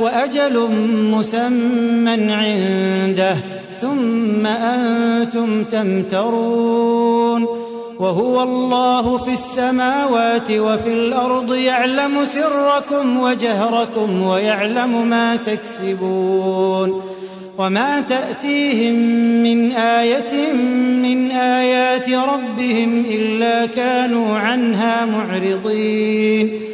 وأجل مسمى عنده ثم أنتم تمترون وهو الله في السماوات وفي الأرض يعلم سركم وجهركم ويعلم ما تكسبون وما تأتيهم من آية من آيات ربهم إلا كانوا عنها معرضين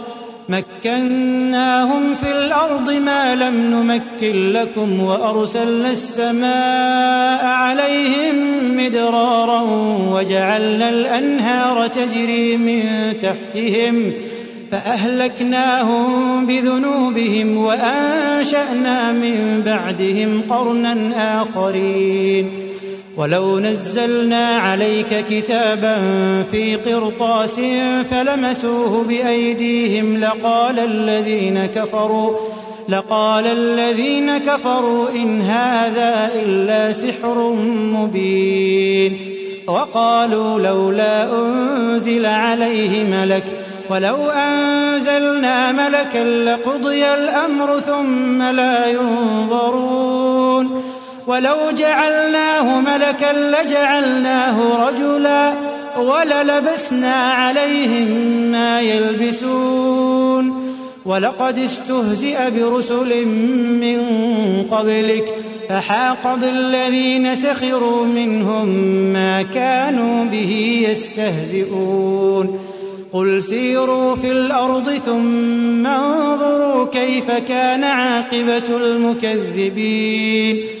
مكناهم في الأرض ما لم نمكن لكم وأرسلنا السماء عليهم مدرارا وجعلنا الأنهار تجري من تحتهم فأهلكناهم بذنوبهم وأنشأنا من بعدهم قرنا آخرين ولو نزلنا عليك كتابا في قرطاس فلمسوه بأيديهم لقال الذين كفروا لقال الذين كفروا إن هذا إلا سحر مبين وقالوا لولا أنزل عليه ملك ولو أنزلنا ملكا لقضي الأمر ثم لا ينظرون ولو جعلناه ملكا لجعلناه رجلا وللبسنا عليهم ما يلبسون. ولقد استهزئ برسل من قبلك فحاق بالذين سخروا منهم ما كانوا به يستهزئون. قل سيروا في الأرض ثم انظروا كيف كان عاقبة المكذبين.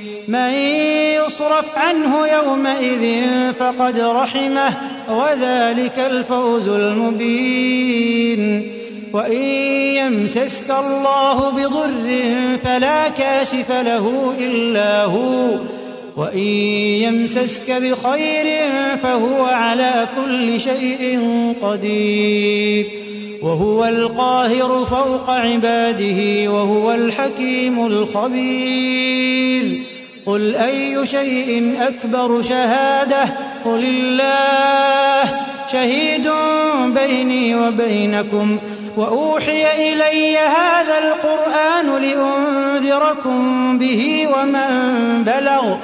من يصرف عنه يومئذ فقد رحمه وذلك الفوز المبين. وإن يمسسك الله بضر فلا كاشف له إلا هو وإن يمسسك بخير فهو على كل شيء قدير. وهو القاهر فوق عباده وهو الحكيم الخبير. قل أي شيء أكبر شهادة؟ قل الله شهيد بيني وبينكم. وأوحي إلي هذا القرآن لأنذركم به ومن بلغ.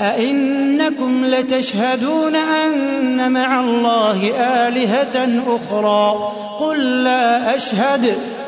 أئنكم لتشهدون أن مع الله آلهة أخرى. قل لا أشهد.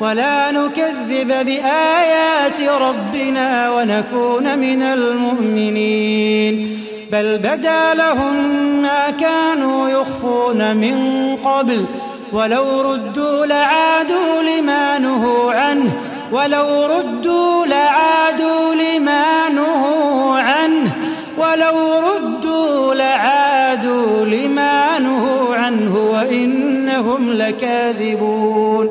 ولا نكذب بآيات ربنا ونكون من المؤمنين. بل بدا لهم ما كانوا يخفون من قبل. ولو ردوا لعادوا لما نهوا عنه. ولو ردوا لعادوا لما نهوا عنه. ولو ردوا لعادوا لما نهوا عنه. وإنهم لكاذبون.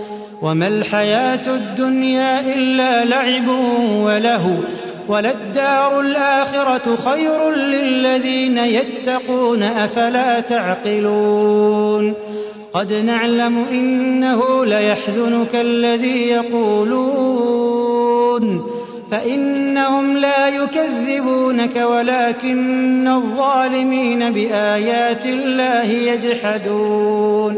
وما الحياة الدنيا إلا لعب وله وللدار الآخرة خير للذين يتقون أفلا تعقلون قد نعلم إنه ليحزنك الذي يقولون فإنهم لا يكذبونك ولكن الظالمين بآيات الله يجحدون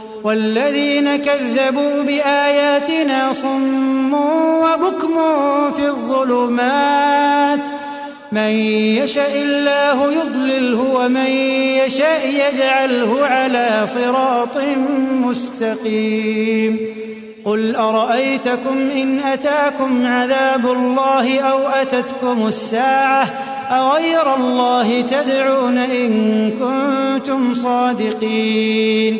والذين كذبوا بآياتنا صم وبكم في الظلمات من يشاء الله يضلله ومن يشاء يجعله على صراط مستقيم قل أرأيتكم إن أتاكم عذاب الله أو أتتكم الساعة أغير الله تدعون إن كنتم صادقين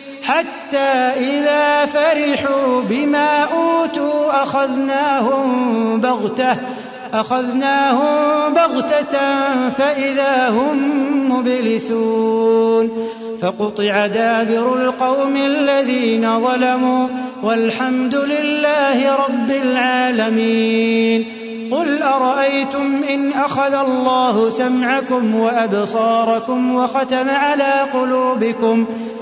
حتى إذا فرحوا بما أوتوا أخذناهم بغتة أخذناهم بغتة فإذا هم مبلسون. فقطع دابر القوم الذين ظلموا والحمد لله رب العالمين. قل أرأيتم إن أخذ الله سمعكم وأبصاركم وختم على قلوبكم؟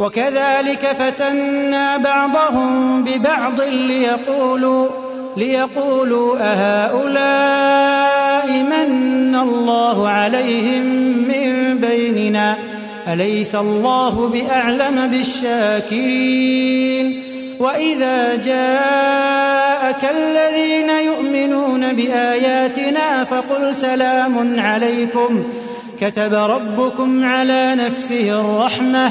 وكذلك فتنا بعضهم ببعض ليقولوا ليقولوا أهؤلاء من الله عليهم من بيننا؟ أليس الله بأعلم بالشاكرين؟ وإذا جاءك الذين يؤمنون بآياتنا فقل سلام عليكم. كتب ربكم على نفسه الرحمة.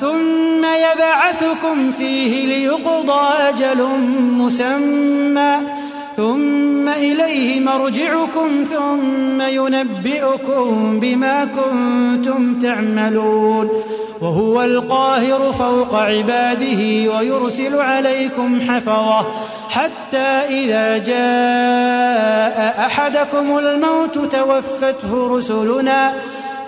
ثم يبعثكم فيه ليقضى أجل مسمى. ثم إليه مرجعكم ثم ينبئكم بما كنتم تعملون. وهو القاهر فوق عباده ويرسل عليكم حفظه. حتى إذا جاء أحدكم الموت توفته رسلنا.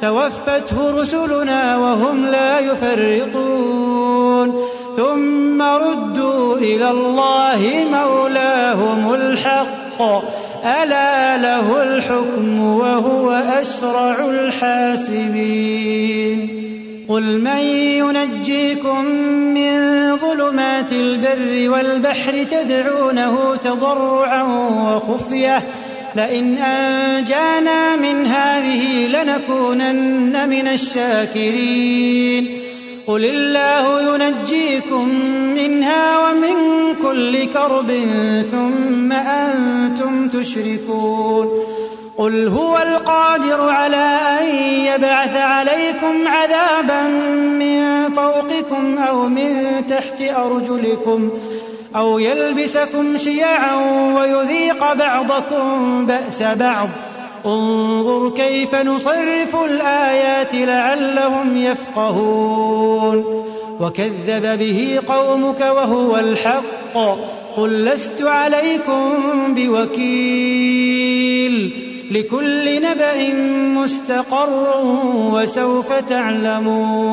توفته رسلنا وهم لا يفرطون. ثم ردوا إلى الله مولاهم الحق. ألا له الحكم وهو أسرع الحاسبين. قل من ينجيكم من ظلمات البر والبحر تدعونه تضرعا وخفية لئن أنجانا من هذه لنكونن من الشاكرين. قل الله ينجيكم منها ومن كل كرب ثم أنتم تشركون. قل هو القادر على أن يبعث عليكم عذابا من فوقكم أو من تحت أرجلكم. أو يلبسكم شيعا ويذيق بعضكم بأس بعض. انظر كيف نصرف الآيات لعلهم يفقهون. وكذب به قومك وهو الحق. قل لست عليكم بوكيل. لكل نبأ مستقر وسوف تعلمون.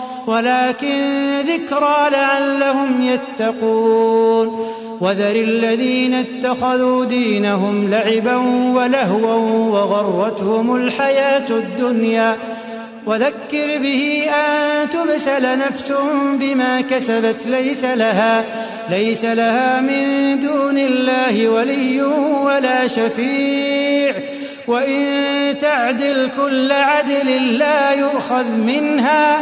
ولكن ذكرى لعلهم يتقون وذر الذين اتخذوا دينهم لعبا ولهوا وغرتهم الحياة الدنيا وذكر به أن تبسل نفس بما كسبت ليس لها ليس لها من دون الله ولي ولا شفيع وإن تعدل كل عدل لا يؤخذ منها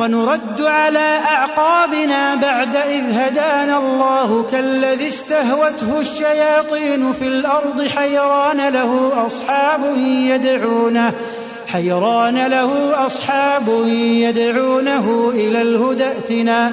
ونرد على أعقابنا بعد إذ هدانا الله كالذي استهوته الشياطين في الأرض حيران له أصحاب يدعونه حيران له أصحاب يدعونه إلى الهدى ائتنا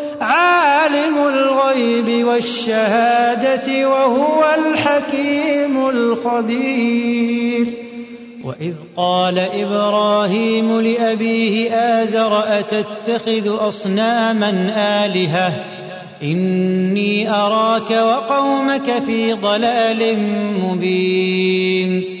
عالم الغيب والشهادة وهو الحكيم الخبير. وإذ قال إبراهيم لأبيه آزر أتتخذ أصناما آلهة؟ إني أراك وقومك في ضلال مبين.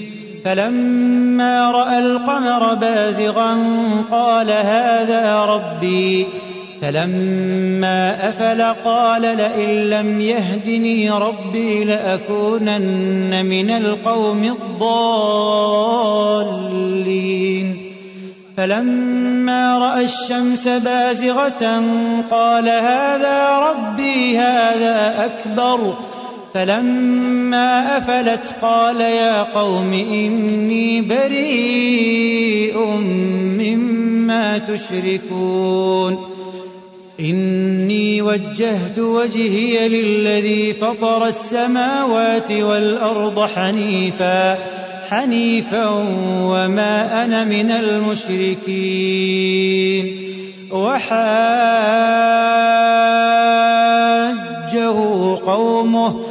فلما رأى القمر بازغا قال هذا ربي. فلما أفل قال لئن لم يهدني ربي لأكونن من القوم الضالين. فلما رأى الشمس بازغة قال هذا ربي هذا أكبر. فلما أفلت قال يا قوم إني بريء مما تشركون. إني وجهت وجهي للذي فطر السماوات والأرض حنيفا حنيفا وما أنا من المشركين. وحاجه قومه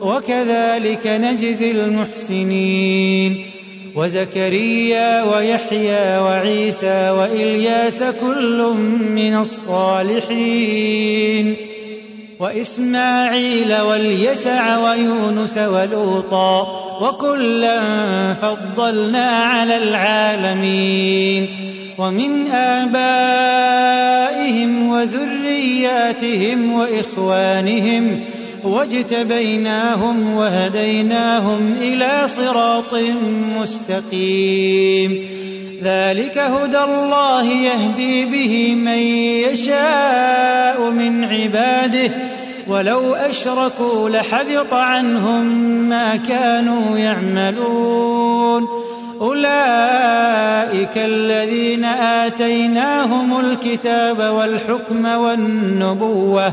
وكذلك نجزي المحسنين. وزكريا ويحيى وعيسى وإلياس كل من الصالحين. وإسماعيل واليسع ويونس ولوطا وكلا فضلنا على العالمين. ومن آبائهم وذرياتهم وإخوانهم واجتبيناهم وهديناهم إلى صراط مستقيم ذلك هدى الله يهدي به من يشاء من عباده ولو أشركوا لحبط عنهم ما كانوا يعملون أولئك الذين آتيناهم الكتاب والحكم والنبوة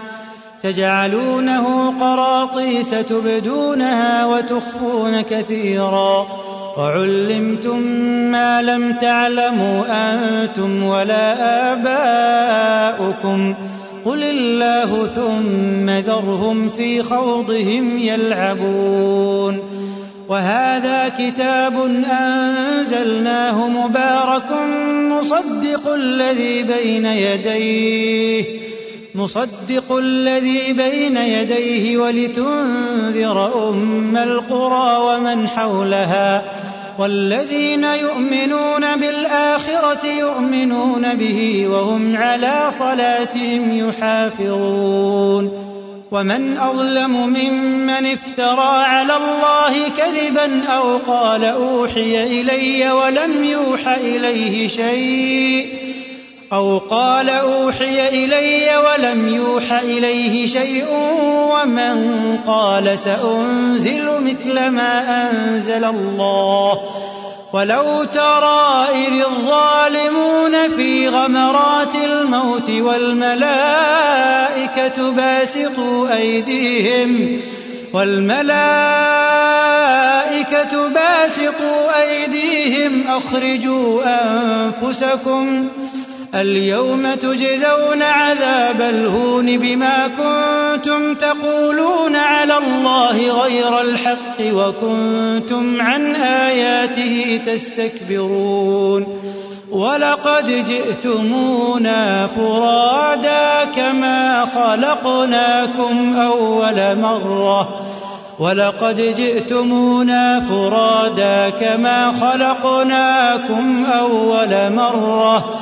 تجعلونه قراطيس تبدونها وتخفون كثيرا. وعلمتم ما لم تعلموا أنتم ولا آباؤكم. قل الله ثم ذرهم في خوضهم يلعبون. وهذا كتاب أنزلناه مبارك مصدق الذي بين يديه. مصدق الذي بين يديه ولتنذر أم القرى ومن حولها والذين يؤمنون بالآخرة يؤمنون به وهم على صلاتهم يحافظون ومن أظلم ممن افترى على الله كذبا أو قال أوحي إلي ولم يوح إليه شيء أو قال أوحي إلي ولم يوح إليه شيء ومن قال سأنزل مثل ما أنزل الله. ولو ترى إذ الظالمون في غمرات الموت والملائكة باسطوا أيديهم والملائكة باسطوا أيديهم أخرجوا أنفسكم اليوم تجزون عذاب الهون بما كنتم تقولون على الله غير الحق وكنتم عن آياته تستكبرون ولقد جئتمونا فرادا كما خلقناكم أول مرة. ولقد جئتمونا فرادا كما خلقناكم أول مرة.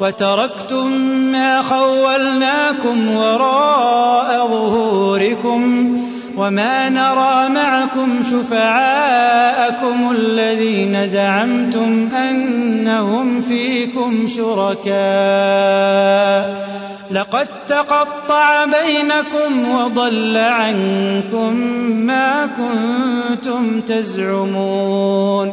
وتركتم ما خولناكم وراء ظهوركم وما نرى معكم شفعاءكم الذين زعمتم أنهم فيكم شركاء. لقد تقطع بينكم وضل عنكم ما كنتم تزعمون.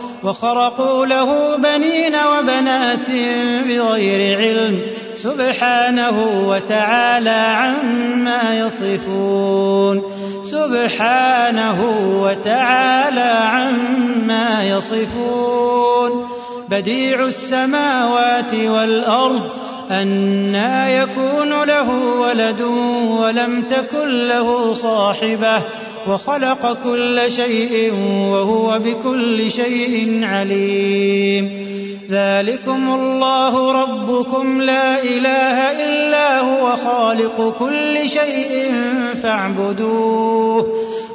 وخرقوا له بنين وبنات بغير علم سبحانه وتعالى عما يصفون. سبحانه وتعالى عما يصفون. بديع السماوات والأرض أنا يكون له ولد ولم تكن له صاحبة وخلق كل شيء وهو بكل شيء عليم. ذلكم الله ربكم لا إله إلا هو خالق كل شيء فاعبدوه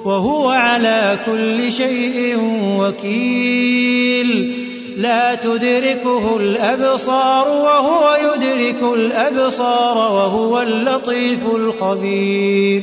وهو على كل شيء وكيل. لا تدركه الأبصار وهو يدرك الأبصار وهو اللطيف الخبير.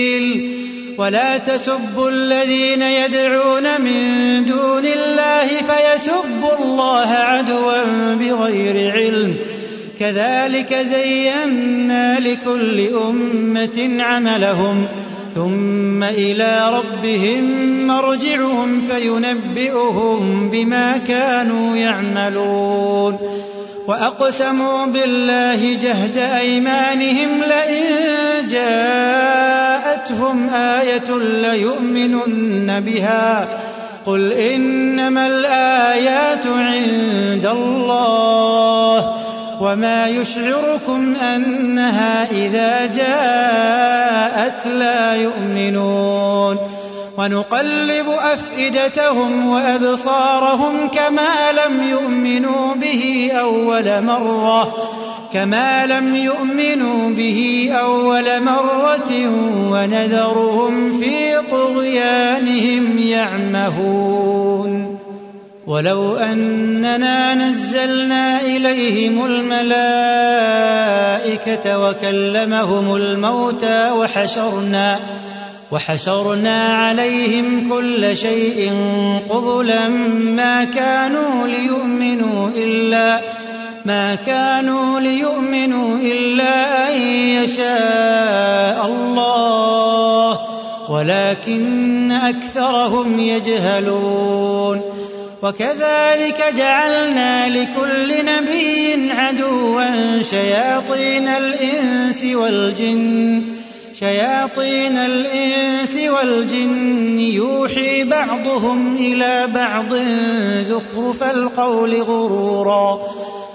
ولا تسبوا الذين يدعون من دون الله فيسبوا الله عدوا بغير علم. كذلك زينا لكل أمة عملهم ثم إلى ربهم مرجعهم فينبئهم بما كانوا يعملون. وأقسموا بالله جهد أيمانهم لئن جاءتهم آية ليؤمنن بها. قل إنما الآيات عند الله وما يشعركم أنها إذا جاءت لا يؤمنون. ونقلب أفئدتهم وأبصارهم كما لم يؤمنوا به أول مرة. كما لم يؤمنوا به أول مرة ونذرهم في طغيانهم يعمهون ولو أننا نزلنا إليهم الملائكة وكلمهم الموتى وحشرنا وحشرنا عليهم كل شيء قبلا ما كانوا ليؤمنوا إلا ما كانوا ليؤمنوا إلا أن يشاء الله ولكن أكثرهم يجهلون. وكذلك جعلنا لكل نبي عدوا شياطين الإنس والجن شياطين الإنس والجن يوحي بعضهم إلى بعض زخرف القول غرورا.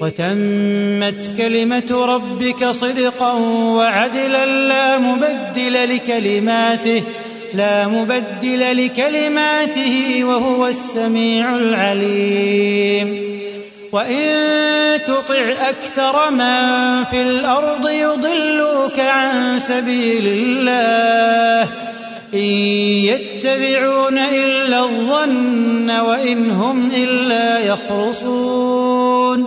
وتمت كلمة ربك صدقا وعدلا لا مبدل لكلماته لا مبدل لكلماته وهو السميع العليم. وإن تطع أكثر من في الأرض يضلوك عن سبيل الله إن يتبعون إلا الظن وإن هم إلا يخرصون.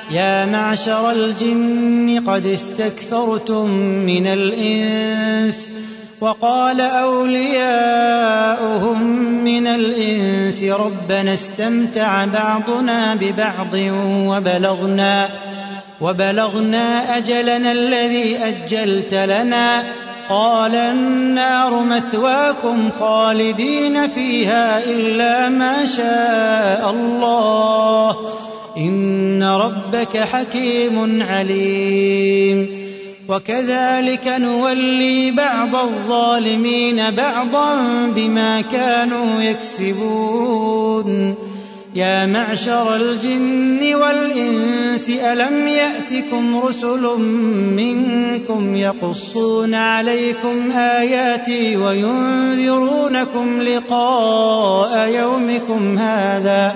يا معشر الجن قد استكثرتم من الإنس وقال أولياؤهم من الإنس ربنا استمتع بعضنا ببعض وبلغنا وبلغنا أجلنا الذي أجلت لنا قال النار مثواكم خالدين فيها إلا ما شاء الله إن ربك حكيم عليم. وكذلك نولي بعض الظالمين بعضا بما كانوا يكسبون. يا معشر الجن والإنس ألم يأتكم رسل منكم يقصون عليكم آياتي وينذرونكم لقاء يومكم هذا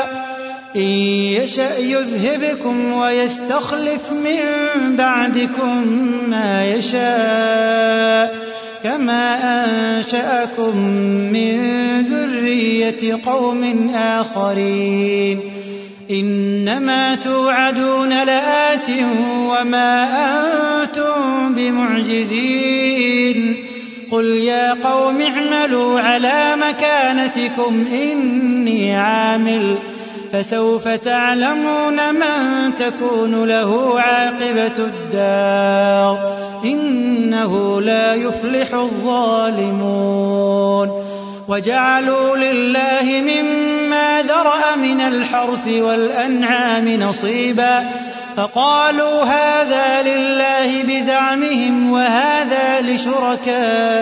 إن يشأ يذهبكم ويستخلف من بعدكم ما يشاء كما أنشأكم من ذرية قوم آخرين. إنما توعدون لآت وما أنتم بمعجزين. قل يا قوم اعملوا على مكانتكم إني عامل. فسوف تعلمون من تكون له عاقبة الدار. إنه لا يفلح الظالمون. وجعلوا لله مما ذرأ من الحرث والأنعام نصيبا. فقالوا هذا لله بزعمهم وهذا لشركائنا.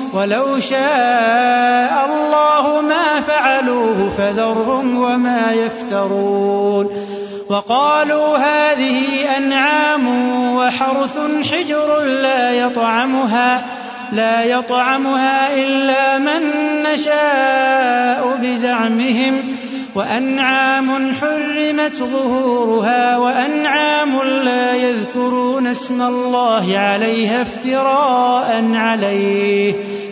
ولو شاء الله ما فعلوه فذرهم وما يفترون وقالوا هذه أنعام وحرث حجر لا يطعمها لا يطعمها إلا من نشاء بزعمهم وأنعام حرمت ظهورها وأنعام لا يذكرون اسم الله عليها افتراء عليه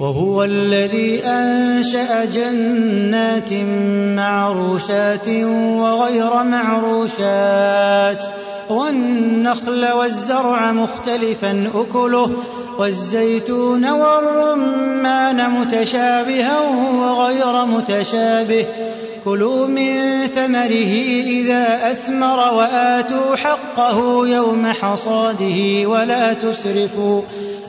وهو الذي أنشأ جنات معروشات وغير معروشات والنخل والزرع مختلفا أكله والزيتون والرمان متشابها وغير متشابه. كلوا من ثمره إذا أثمر وآتوا حقه يوم حصاده ولا تسرفوا.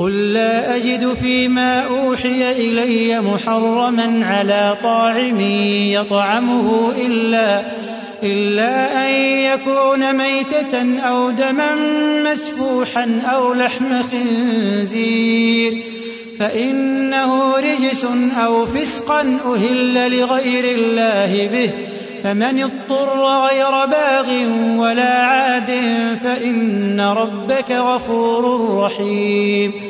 قل لا أجد فيما أوحي إلي محرما على طاعم يطعمه إلا إلا أن يكون ميتة أو دما مسفوحا أو لحم خنزير فإنه رجس أو فسقا أهل لغير الله به فمن اضطر غير باغ ولا عاد فإن ربك غفور رحيم.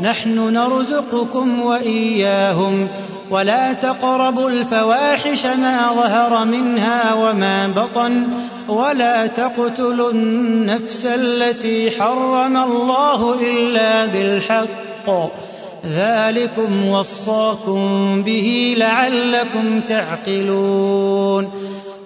نحن نرزقكم وإياهم ولا تقربوا الفواحش ما ظهر منها وما بطن ولا تقتلوا النفس التي حرم الله إلا بالحق. ذلكم وصاكم به لعلكم تعقلون.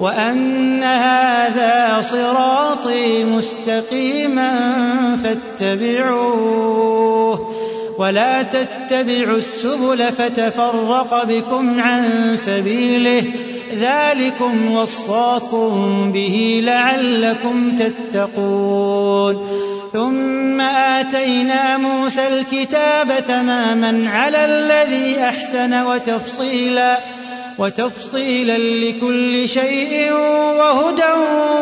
وأن هذا صراطي مستقيما فاتبعوه ولا تتبعوا السبل فتفرق بكم عن سبيله ذلكم وصاكم به لعلكم تتقون ثم آتينا موسى الكتاب تماما على الذي أحسن وتفصيلا وتفصيلا لكل شيء وهدى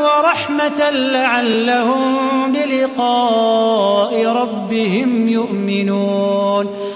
ورحمة لعلهم بلقاء ربهم يؤمنون.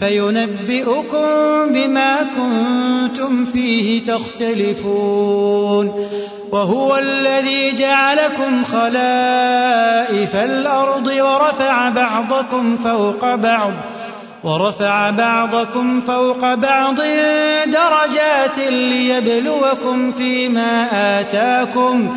فينبئكم بما كنتم فيه تختلفون وهو الذي جعلكم خلائف الأرض ورفع بعضكم فوق بعض ورفع بعضكم فوق بعض درجات ليبلوكم فيما آتاكم